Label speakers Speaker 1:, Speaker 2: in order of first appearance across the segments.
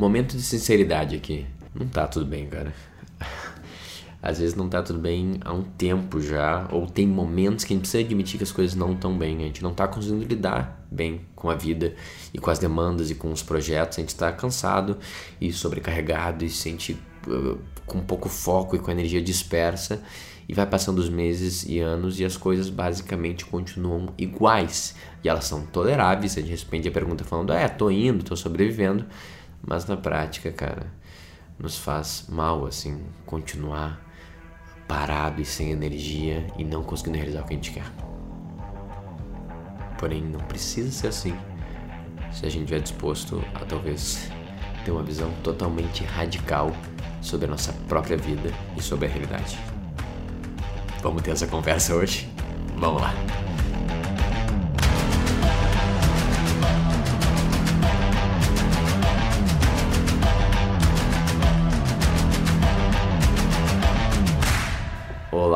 Speaker 1: Momento de sinceridade aqui. Não tá tudo bem, cara. Às vezes não tá tudo bem há um tempo já, ou tem momentos que a gente precisa admitir que as coisas não estão bem, a gente não tá conseguindo lidar bem com a vida e com as demandas e com os projetos, a gente tá cansado e sobrecarregado e sente uh, com pouco foco e com a energia dispersa. E vai passando os meses e anos e as coisas basicamente continuam iguais. E elas são toleráveis, a gente responde a pergunta falando, é, tô indo, tô sobrevivendo, mas na prática, cara, nos faz mal assim continuar parado e sem energia e não conseguindo realizar o que a gente quer. Porém, não precisa ser assim se a gente estiver disposto a talvez ter uma visão totalmente radical sobre a nossa própria vida e sobre a realidade. Vamos ter essa conversa hoje? Vamos lá!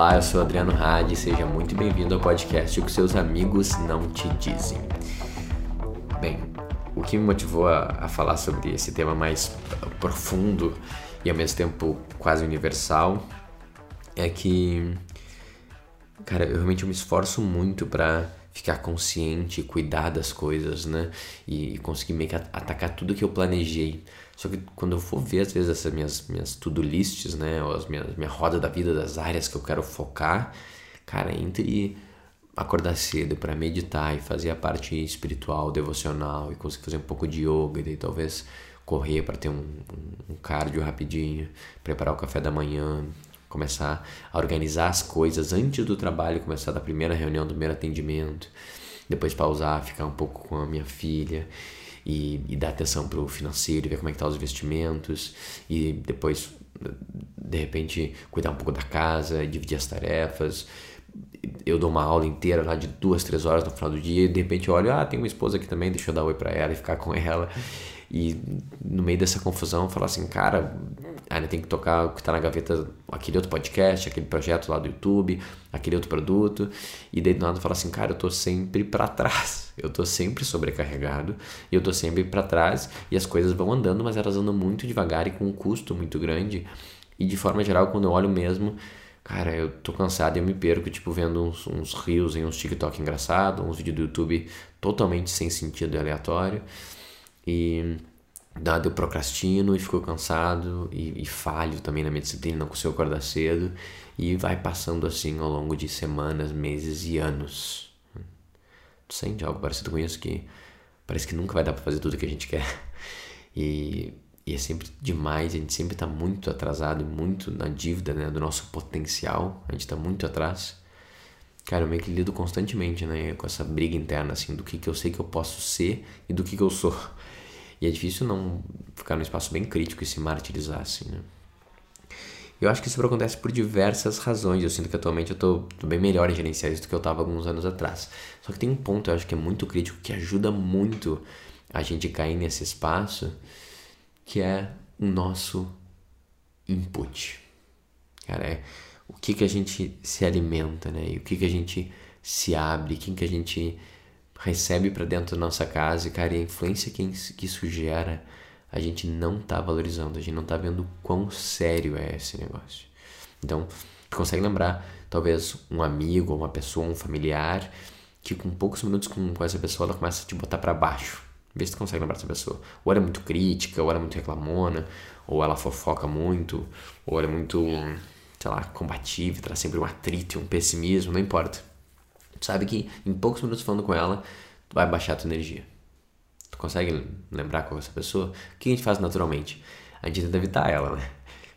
Speaker 1: Olá, eu sou Adriano Hadi, seja muito bem-vindo ao podcast O que seus amigos não te dizem. Bem, o que me motivou a, a, falar sobre esse tema mais profundo e ao mesmo tempo quase universal é que, cara, eu realmente me esforço muito para ficar consciente, cuidar das coisas, né? E conseguir meio que atacar tudo que eu planejei. Só que quando eu for ver, às vezes, essas minhas, minhas to-do lists, né? Ou as minhas, minha roda da vida das áreas que eu quero focar, cara, entre acordar cedo para meditar e fazer a parte espiritual, devocional e conseguir fazer um pouco de yoga e daí talvez correr para ter um, um cardio rapidinho, preparar o café da manhã, começar a organizar as coisas antes do trabalho, começar da primeira reunião, do primeiro atendimento, depois pausar, ficar um pouco com a minha filha e, e dar atenção para o financeiro, ver como é que tá os investimentos e depois de repente cuidar um pouco da casa, dividir as tarefas. Eu dou uma aula inteira lá de duas, três horas no final do dia e de repente eu olho, ah, tem uma esposa aqui também, deixa eu dar oi para ela e ficar com ela. E no meio dessa confusão, falar assim, cara, ainda tem que tocar o que está na gaveta, aquele outro podcast, aquele projeto lá do YouTube, aquele outro produto. E daí do nada falar assim, cara, eu tô sempre para trás. Eu tô sempre sobrecarregado e eu tô sempre para trás e as coisas vão andando, mas elas andam muito devagar e com um custo muito grande. E de forma geral, quando eu olho mesmo, cara, eu tô cansado e eu me perco, tipo, vendo uns, rios em uns TikTok engraçado, uns vídeos do YouTube totalmente sem sentido e aleatório. E dado eu procrastino e fico cansado e, e, falho também na minha disciplina, não consigo acordar cedo e vai passando assim ao longo de semanas, meses e anos. Tu sente algo parecido com isso que parece que nunca vai dar para fazer tudo que a gente quer e, e, é sempre demais, a gente sempre está muito atrasado e muito na dívida né, do nosso potencial, a gente está muito atrás. Cara, eu meio que lido constantemente né, com essa briga interna assim, do que, que eu sei que eu posso ser e do que, que eu sou. E é difícil não ficar num espaço bem crítico e se martirizar assim, né? Eu acho que isso acontece por diversas razões. Eu sinto que atualmente eu tô, tô, bem melhor em gerenciar isso do que eu estava alguns anos atrás. Só que tem um ponto, eu acho que é muito crítico, que ajuda muito a gente cair nesse espaço, que é o nosso input. Cara, é o que, que a gente se alimenta, né? E o que, que a gente se abre, quem que a gente recebe para dentro da nossa casa e, cara, e a influência que, que isso gera, a gente não tá valorizando, a gente não tá vendo quão sério é esse negócio. Então, consegue lembrar, talvez, um amigo, uma pessoa, um familiar, que com poucos minutos com, com essa pessoa ela começa a te botar para baixo. Vê se tu consegue lembrar dessa pessoa. Ou ela é muito crítica, ou ela é muito reclamona, ou ela fofoca muito, ou ela é muito, sei lá, combativa, traz sempre um atrito, um pessimismo, não importa Tu sabe que em poucos minutos falando com ela, tu vai baixar a tua energia. Tu consegue lembrar com essa pessoa? O que a gente faz naturalmente? A gente tenta evitar ela, né?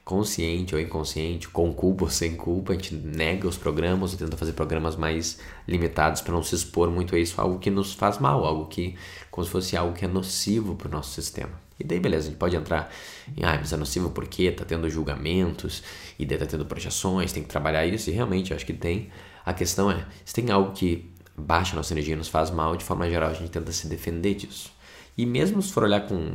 Speaker 1: Consciente ou inconsciente, com culpa ou sem culpa, a gente nega os programas ou tenta fazer programas mais limitados para não se expor muito a isso, algo que nos faz mal, algo que, como se fosse algo que é nocivo para o nosso sistema. E daí, beleza, a gente pode entrar em, ah, mas é nocivo porque tá tendo julgamentos, e daí tá tendo projeções, tem que trabalhar isso, e realmente eu acho que tem, a questão é, se tem algo que baixa a nossa energia, nos faz mal, de forma geral a gente tenta se defender disso. E mesmo se for olhar com,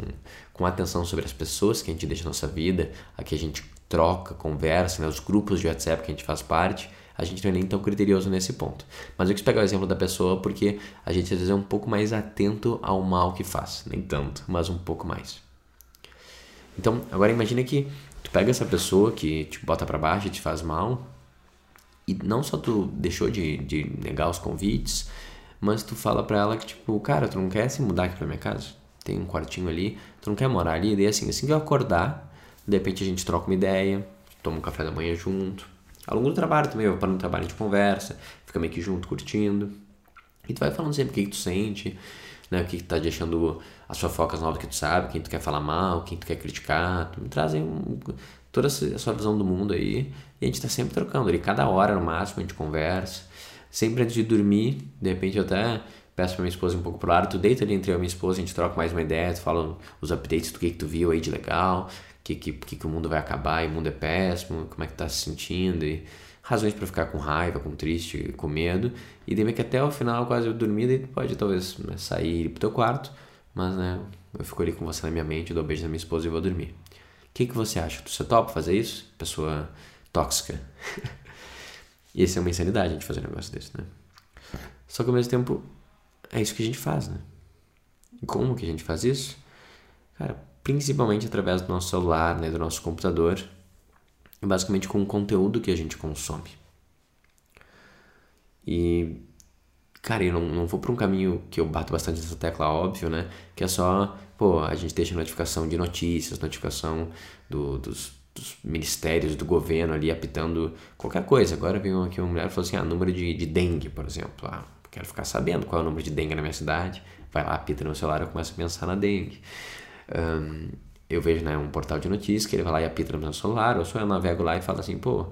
Speaker 1: com atenção sobre as pessoas que a gente deixa na nossa vida, a que a gente troca, conversa, né, os grupos de WhatsApp que a gente faz parte, a gente não é nem tão criterioso nesse ponto. Mas eu quis pegar o exemplo da pessoa porque a gente às vezes é um pouco mais atento ao mal que faz. Nem tanto, mas um pouco mais. Então, agora imagina que tu pega essa pessoa que te bota para baixo e te faz mal, e não só tu deixou de, de negar os convites, mas tu fala pra ela que, tipo, cara, tu não quer se mudar aqui pra minha casa? Tem um quartinho ali, tu não quer morar ali? Daí, assim, assim que eu acordar, de repente a gente troca uma ideia, toma um café da manhã junto. Ao longo do trabalho também, eu paro no trabalho, gente conversa, fica meio que junto, curtindo. E tu vai falando sempre o que, que tu sente, né? O que, que tá deixando as fofocas novas que tu sabe, quem tu quer falar mal, quem tu quer criticar. Tu me trazem um, toda a sua visão do mundo aí. E a gente tá sempre trocando ali, cada hora no máximo a gente conversa. Sempre antes de dormir, de repente eu até peço pra minha esposa um pouco pro lado, tu deita ali entre eu e minha esposa, a gente troca mais uma ideia, tu fala os updates do que, que tu viu aí de legal, que, que, que, o mundo vai acabar e o mundo é péssimo, como é que tá se sentindo e razões para ficar com raiva, com triste, com medo. E daí que até o final, quase eu dormi, daí pode talvez né, sair pro teu quarto, mas né, eu fico ali com você na minha mente, dou um beijo na minha esposa e vou dormir. O que, que você acha? Você topa fazer isso? Pessoa tóxica. e isso é uma insanidade a gente fazer um negócio desse, né? Só que ao mesmo tempo, é isso que a gente faz, né? E como que a gente faz isso? Cara, principalmente através do nosso celular, né, do nosso computador, e basicamente com o conteúdo que a gente consome. E, cara, eu não, não vou para um caminho que eu bato bastante nessa tecla, óbvio, né? Que é só, pô, a gente deixa notificação de notícias, notificação do, dos, dos ministérios, do governo ali apitando qualquer coisa. Agora veio aqui uma mulher e falou assim: ah, número de, de dengue, por exemplo. Ah, quero ficar sabendo qual é o número de dengue na minha cidade. Vai lá, apita no celular, eu começo a pensar na dengue. Um, eu vejo né, um portal de notícias que ele vai lá e apita no meu celular, ou só eu navego lá e falo assim, pô,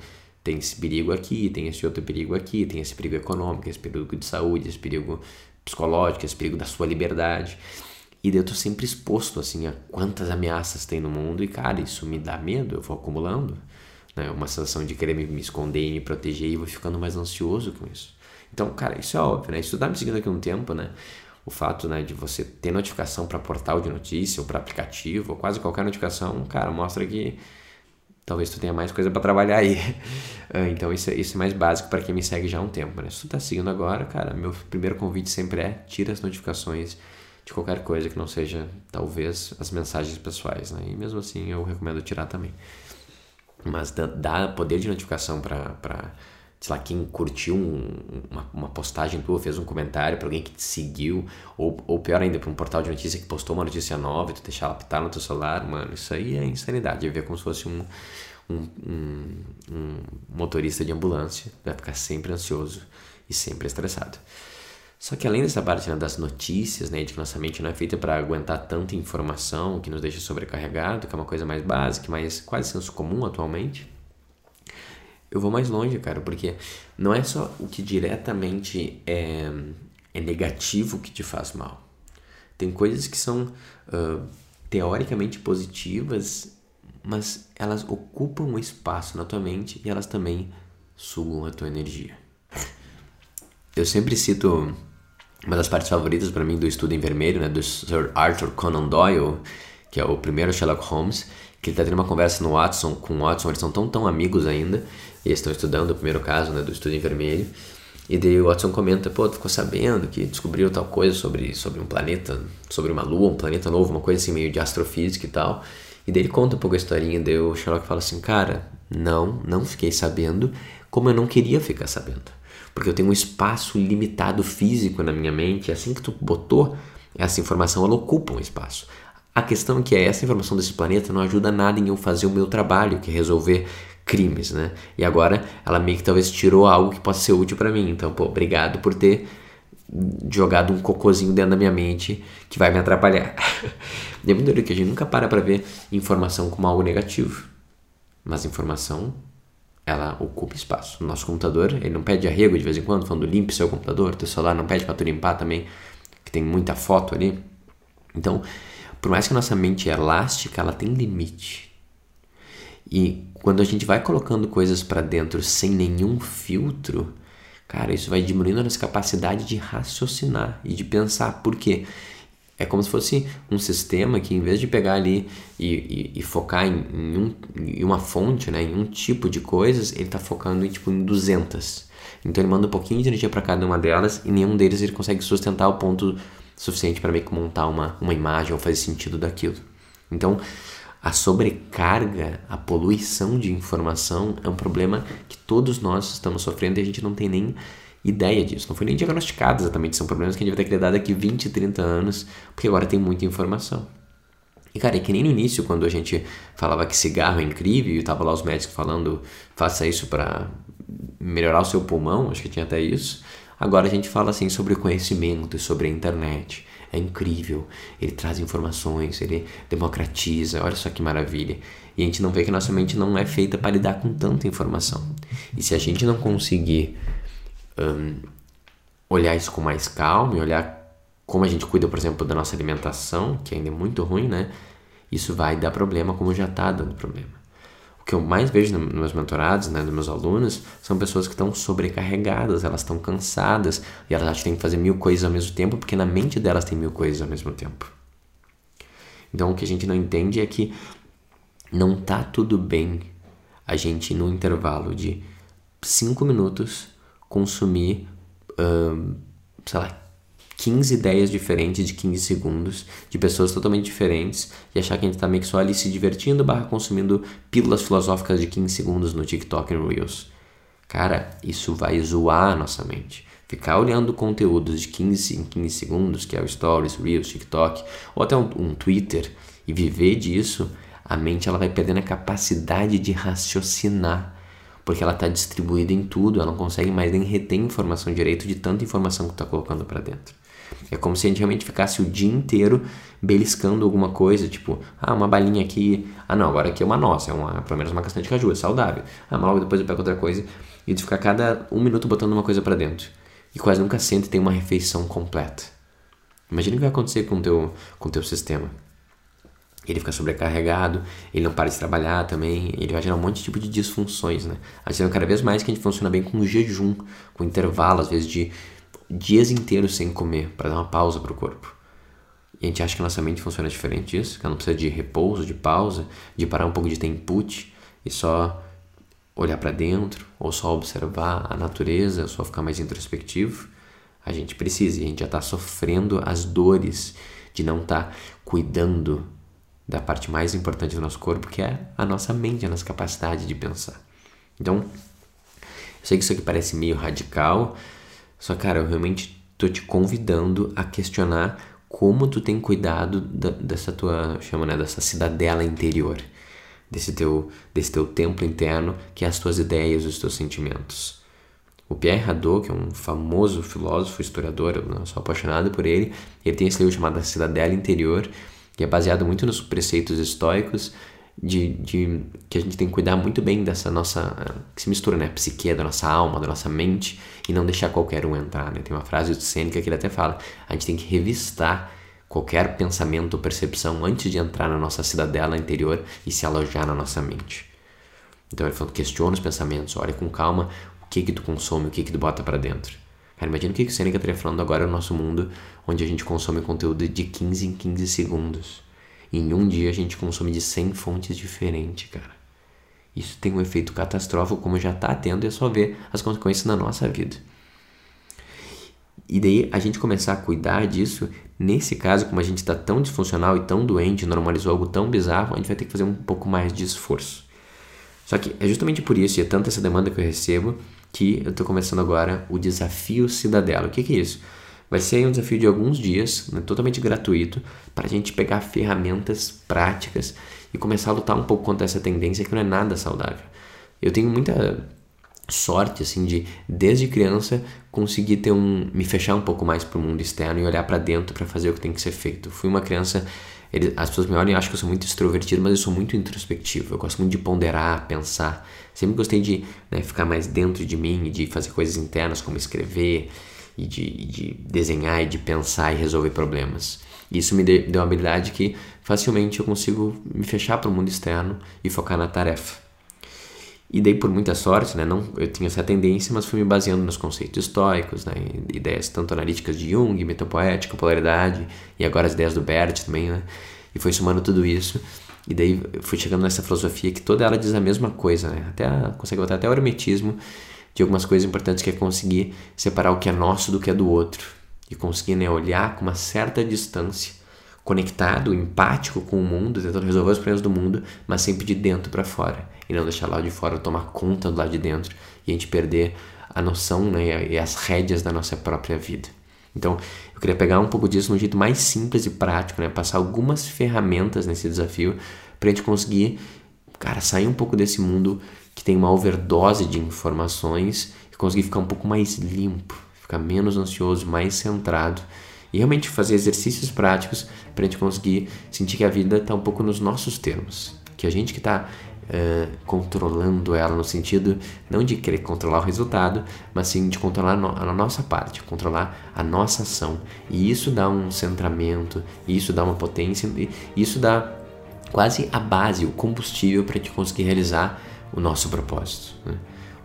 Speaker 1: tem esse perigo aqui, tem esse outro perigo aqui, tem esse perigo econômico, esse perigo de saúde, esse perigo psicológico, esse perigo da sua liberdade. E daí eu tô sempre exposto, assim, a quantas ameaças tem no mundo e, cara, isso me dá medo, eu vou acumulando, né? Uma sensação de querer me, esconder e me proteger e vou ficando mais ansioso com isso. Então, cara, isso é óbvio, né? Isso tá me seguindo aqui um tempo, né? o fato né, de você ter notificação para portal de notícia ou para aplicativo, ou quase qualquer notificação, cara, mostra que talvez tu tenha mais coisa para trabalhar aí. Ah, então isso, é, isso é mais básico para quem me segue já há um tempo, né? Se tu tá seguindo agora, cara, meu primeiro convite sempre é tira as notificações de qualquer coisa que não seja, talvez, as mensagens pessoais, né? E mesmo assim eu recomendo tirar também. Mas dá, poder de notificação para sei lá, quem curtiu um, uma, uma, postagem tua, fez um comentário para alguém que te seguiu, ou, ou pior ainda, para um portal de notícia que postou uma notícia nova e tu deixar ela apitar no teu celular, mano, isso aí é insanidade. É ver como se fosse um, um, um, um motorista de ambulância, vai ficar sempre ansioso e sempre estressado. Só que além dessa parte né, das notícias, né, de que nossa mente não é feita para aguentar tanta informação que nos deixa sobrecarregado, que é uma coisa mais básica, mas quase senso comum atualmente, eu vou mais longe, cara, porque não é só o que diretamente é, é negativo que te faz mal. Tem coisas que são uh, teoricamente positivas, mas elas ocupam um espaço na tua mente e elas também sugam a tua energia. Eu sempre cito uma das partes favoritas para mim do Estudo em Vermelho, né, do Sir Arthur Conan Doyle, que é o primeiro Sherlock Holmes, que ele tá tendo uma conversa no Watson com o Watson, eles são tão tão amigos ainda, eles estão estudando o primeiro caso, né, do estudo em vermelho. E daí o Watson comenta, pô, tu ficou sabendo que descobriu tal coisa sobre, sobre um planeta, sobre uma lua, um planeta novo, uma coisa assim meio de astrofísica e tal. E daí ele conta um pouco a historinha, daí o Sherlock fala assim, cara, não, não fiquei sabendo, como eu não queria ficar sabendo. Porque eu tenho um espaço limitado físico na minha mente, assim que tu botou essa informação, ela ocupa um espaço. A questão é que essa informação desse planeta não ajuda nada em eu fazer o meu trabalho, que é resolver crimes, né? E agora ela meio que talvez tirou algo que possa ser útil para mim. Então, pô, obrigado por ter jogado um cocôzinho dentro da minha mente que vai me atrapalhar. e é que a gente nunca para para ver informação como algo negativo. Mas informação, ela ocupa espaço. Nosso computador, ele não pede arrego de vez em quando, falando limpe seu computador, teu celular não pede para tu limpar também, que tem muita foto ali. Então, por mais que a nossa mente é elástica, ela tem limite. E quando a gente vai colocando coisas para dentro sem nenhum filtro, cara, isso vai diminuindo a nossa capacidade de raciocinar e de pensar. Por quê? É como se fosse um sistema que, em vez de pegar ali e, e, e focar em, em, um, em, uma fonte, né, em um tipo de coisas, ele está focando em, tipo, em 200. Então ele manda um pouquinho de energia para cada uma delas e nenhum deles ele consegue sustentar o ponto suficiente para meio que montar uma, uma imagem ou fazer sentido daquilo. Então, a sobrecarga, a poluição de informação é um problema que todos nós estamos sofrendo e a gente não tem nem ideia disso. Não foi nem diagnosticado exatamente. São problemas que a gente vai ter que lidar daqui 20, 30 anos, porque agora tem muita informação. E cara, é que nem no início, quando a gente falava que cigarro é incrível e tava lá os médicos falando faça isso para melhorar o seu pulmão, acho que tinha até isso. Agora a gente fala assim sobre conhecimento, sobre a internet. É incrível, ele traz informações, ele democratiza, olha só que maravilha. E a gente não vê que nossa mente não é feita para lidar com tanta informação. E se a gente não conseguir um, olhar isso com mais calma e olhar como a gente cuida, por exemplo, da nossa alimentação, que ainda é muito ruim, né? Isso vai dar problema, como já está dando problema. O que eu mais vejo nos meus mentorados, né, nos meus alunos, são pessoas que estão sobrecarregadas, elas estão cansadas e elas acham que têm que fazer mil coisas ao mesmo tempo, porque na mente delas tem mil coisas ao mesmo tempo. Então o que a gente não entende é que não tá tudo bem a gente, no intervalo de cinco minutos, consumir, uh, sei lá, 15 ideias diferentes de 15 segundos, de pessoas totalmente diferentes, e achar que a gente tá meio que só ali se divertindo barra consumindo pílulas filosóficas de 15 segundos no TikTok e no Reels. Cara, isso vai zoar a nossa mente. Ficar olhando conteúdos de 15 em 15 segundos, que é o Stories, Reels, TikTok, ou até um, um Twitter, e viver disso, a mente ela vai perdendo a capacidade de raciocinar porque ela está distribuída em tudo, ela não consegue mais nem reter informação direito de tanta informação que está colocando para dentro. É como se a gente realmente ficasse o dia inteiro beliscando alguma coisa, tipo, ah, uma balinha aqui, ah não, agora aqui é uma nossa, é uma, pelo menos uma castanha de caju, é saudável. Ah, mas logo depois eu pego outra coisa e de ficar cada um minuto botando uma coisa para dentro. E quase nunca sente ter uma refeição completa. Imagina o que vai acontecer com teu, com o teu sistema. Ele fica sobrecarregado, ele não para de trabalhar também, ele vai gerar um monte de tipo de disfunções, né? A gente cada vez mais que a gente funciona bem com jejum, com intervalo, às vezes de dias inteiros sem comer, para dar uma pausa para o corpo. E a gente acha que a nossa mente funciona diferente disso, que ela não precisa de repouso, de pausa, de parar um pouco de ter input e só olhar para dentro, ou só observar a natureza, ou só ficar mais introspectivo. A gente precisa, e a gente já está sofrendo as dores de não estar tá cuidando da parte mais importante do nosso corpo, que é a nossa mente, a nossa capacidade de pensar. Então, eu sei que isso aqui parece meio radical, só, cara, eu realmente tô te convidando a questionar como tu tem cuidado da, dessa tua, chama, né, dessa cidadela interior, desse teu, desse teu templo interno, que é as tuas ideias, os teus sentimentos. O Pierre Hadot, que é um famoso filósofo, historiador, eu sou apaixonado por ele, ele tem esse livro chamado A Cidadela Interior, que é baseado muito nos preceitos estoicos, de, de, que a gente tem que cuidar muito bem dessa nossa que se mistura né psique da nossa alma da nossa mente e não deixar qualquer um entrar né? Tem uma frase do Sêneca que ele até fala a gente tem que revistar qualquer pensamento ou percepção antes de entrar na nossa cidadela interior e se alojar na nossa mente. Então ele falou questiona os pensamentos olha com calma o que que tu consome o que que tu bota para dentro Cara, imagina o que, o Sêneca estaria falando agora no nosso mundo onde a gente consome conteúdo de 15 em 15 segundos em um dia a gente consome de 100 fontes diferentes, cara. Isso tem um efeito catastrófico, como já está tendo, e é só ver as consequências na nossa vida. E daí a gente começar a cuidar disso, nesse caso, como a gente está tão disfuncional e tão doente, normalizou algo tão bizarro, a gente vai ter que fazer um pouco mais de esforço. Só que é justamente por isso, e é tanta essa demanda que eu recebo, que eu estou começando agora o desafio cidadela. O que, que é isso? Vai ser um desafio de alguns dias, né, totalmente gratuito, para a gente pegar ferramentas práticas e começar a lutar um pouco contra essa tendência que não é nada saudável. Eu tenho muita sorte assim de desde criança conseguir ter um me fechar um pouco mais para o mundo externo e olhar para dentro para fazer o que tem que ser feito. Fui uma criança as pessoas me olham e acham que eu sou muito extrovertido, mas eu sou muito introspectivo. Eu gosto muito de ponderar, pensar. Sempre gostei de né, ficar mais dentro de mim e de fazer coisas internas, como escrever, e de, de desenhar e de pensar e resolver problemas. Isso me deu uma habilidade que facilmente eu consigo me fechar para o mundo externo e focar na tarefa. E dei por muita sorte, né? Não, eu tinha essa tendência, mas fui me baseando nos conceitos estoicos, né? ideias tanto analíticas de Jung, metapoética, polaridade, e agora as ideias do Bert também, né? E foi somando tudo isso. E daí fui chegando nessa filosofia que toda ela diz a mesma coisa, né? Até consegue botar até o hermetismo de algumas coisas importantes que é conseguir separar o que é nosso do que é do outro e conseguir né, olhar com uma certa distância conectado, empático com o mundo, tentando resolver os problemas do mundo, mas sempre de dentro para fora e não deixar lá de fora tomar conta do lado de dentro e a gente perder a noção né, e as rédeas da nossa própria vida. Então, eu queria pegar um pouco disso num jeito mais simples e prático, né? Passar algumas ferramentas nesse desafio para a gente conseguir, cara, sair um pouco desse mundo que tem uma overdose de informações e conseguir ficar um pouco mais limpo, ficar menos ansioso, mais centrado e realmente fazer exercícios práticos para a gente conseguir sentir que a vida está um pouco nos nossos termos, que a gente que está uh, controlando ela no sentido não de querer controlar o resultado, mas sim de controlar a nossa parte, controlar a nossa ação. E isso dá um centramento, isso dá uma potência, isso dá quase a base, o combustível para a gente conseguir realizar o nosso propósito. Né?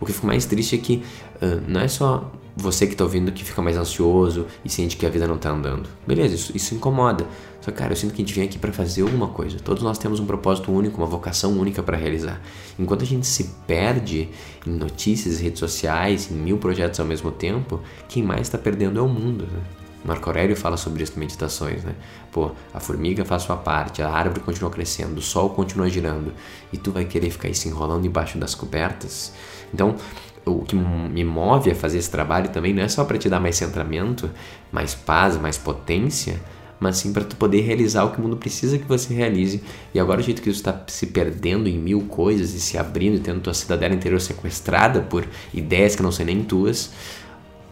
Speaker 1: O que fica mais triste é que uh, não é só você que está ouvindo que fica mais ansioso e sente que a vida não está andando. Beleza, isso, isso incomoda. Só cara, eu sinto que a gente vem aqui para fazer alguma coisa. Todos nós temos um propósito único, uma vocação única para realizar. Enquanto a gente se perde em notícias, redes sociais, em mil projetos ao mesmo tempo, quem mais está perdendo é o mundo. Né? Marco Aurélio fala sobre isso em Meditações, né? Pô, a formiga faz sua parte, a árvore continua crescendo, o sol continua girando e tu vai querer ficar aí se enrolando embaixo das cobertas. Então, o que me move a fazer esse trabalho também não é só para te dar mais centramento, mais paz, mais potência, mas sim para tu poder realizar o que o mundo precisa que você realize. E agora o jeito que tu está se perdendo em mil coisas e se abrindo e tendo tua cidadela interior sequestrada por ideias que não são nem tuas,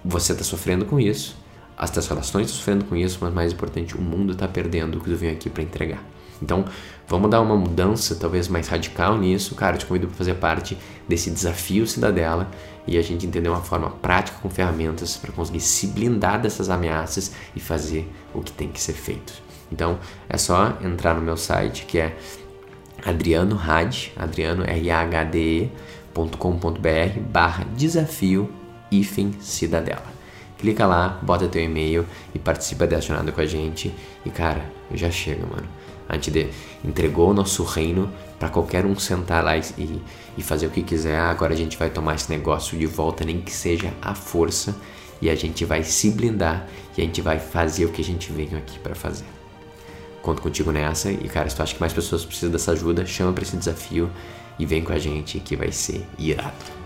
Speaker 1: você está sofrendo com isso. As tuas relações estão sofrendo com isso, mas mais importante, o mundo está perdendo o que tu veio aqui para entregar. Então, vamos dar uma mudança talvez mais radical nisso. Cara, eu te convido para fazer parte desse desafio Cidadela e a gente entender uma forma prática com ferramentas para conseguir se blindar dessas ameaças e fazer o que tem que ser feito. Então, é só entrar no meu site que é Adriano Had, Adriano R A H D E.com.br barra desafio hífen cidadela. Clica lá, bota teu e-mail e participa dessa jornada com a gente. E cara, já chega, mano. A gente entregou o nosso reino para qualquer um sentar lá e, e fazer o que quiser. Agora a gente vai tomar esse negócio de volta, nem que seja à força, e a gente vai se blindar e a gente vai fazer o que a gente veio aqui para fazer. Conto contigo nessa e, cara, se tu acha que mais pessoas precisam dessa ajuda, chama para esse desafio e vem com a gente que vai ser irado.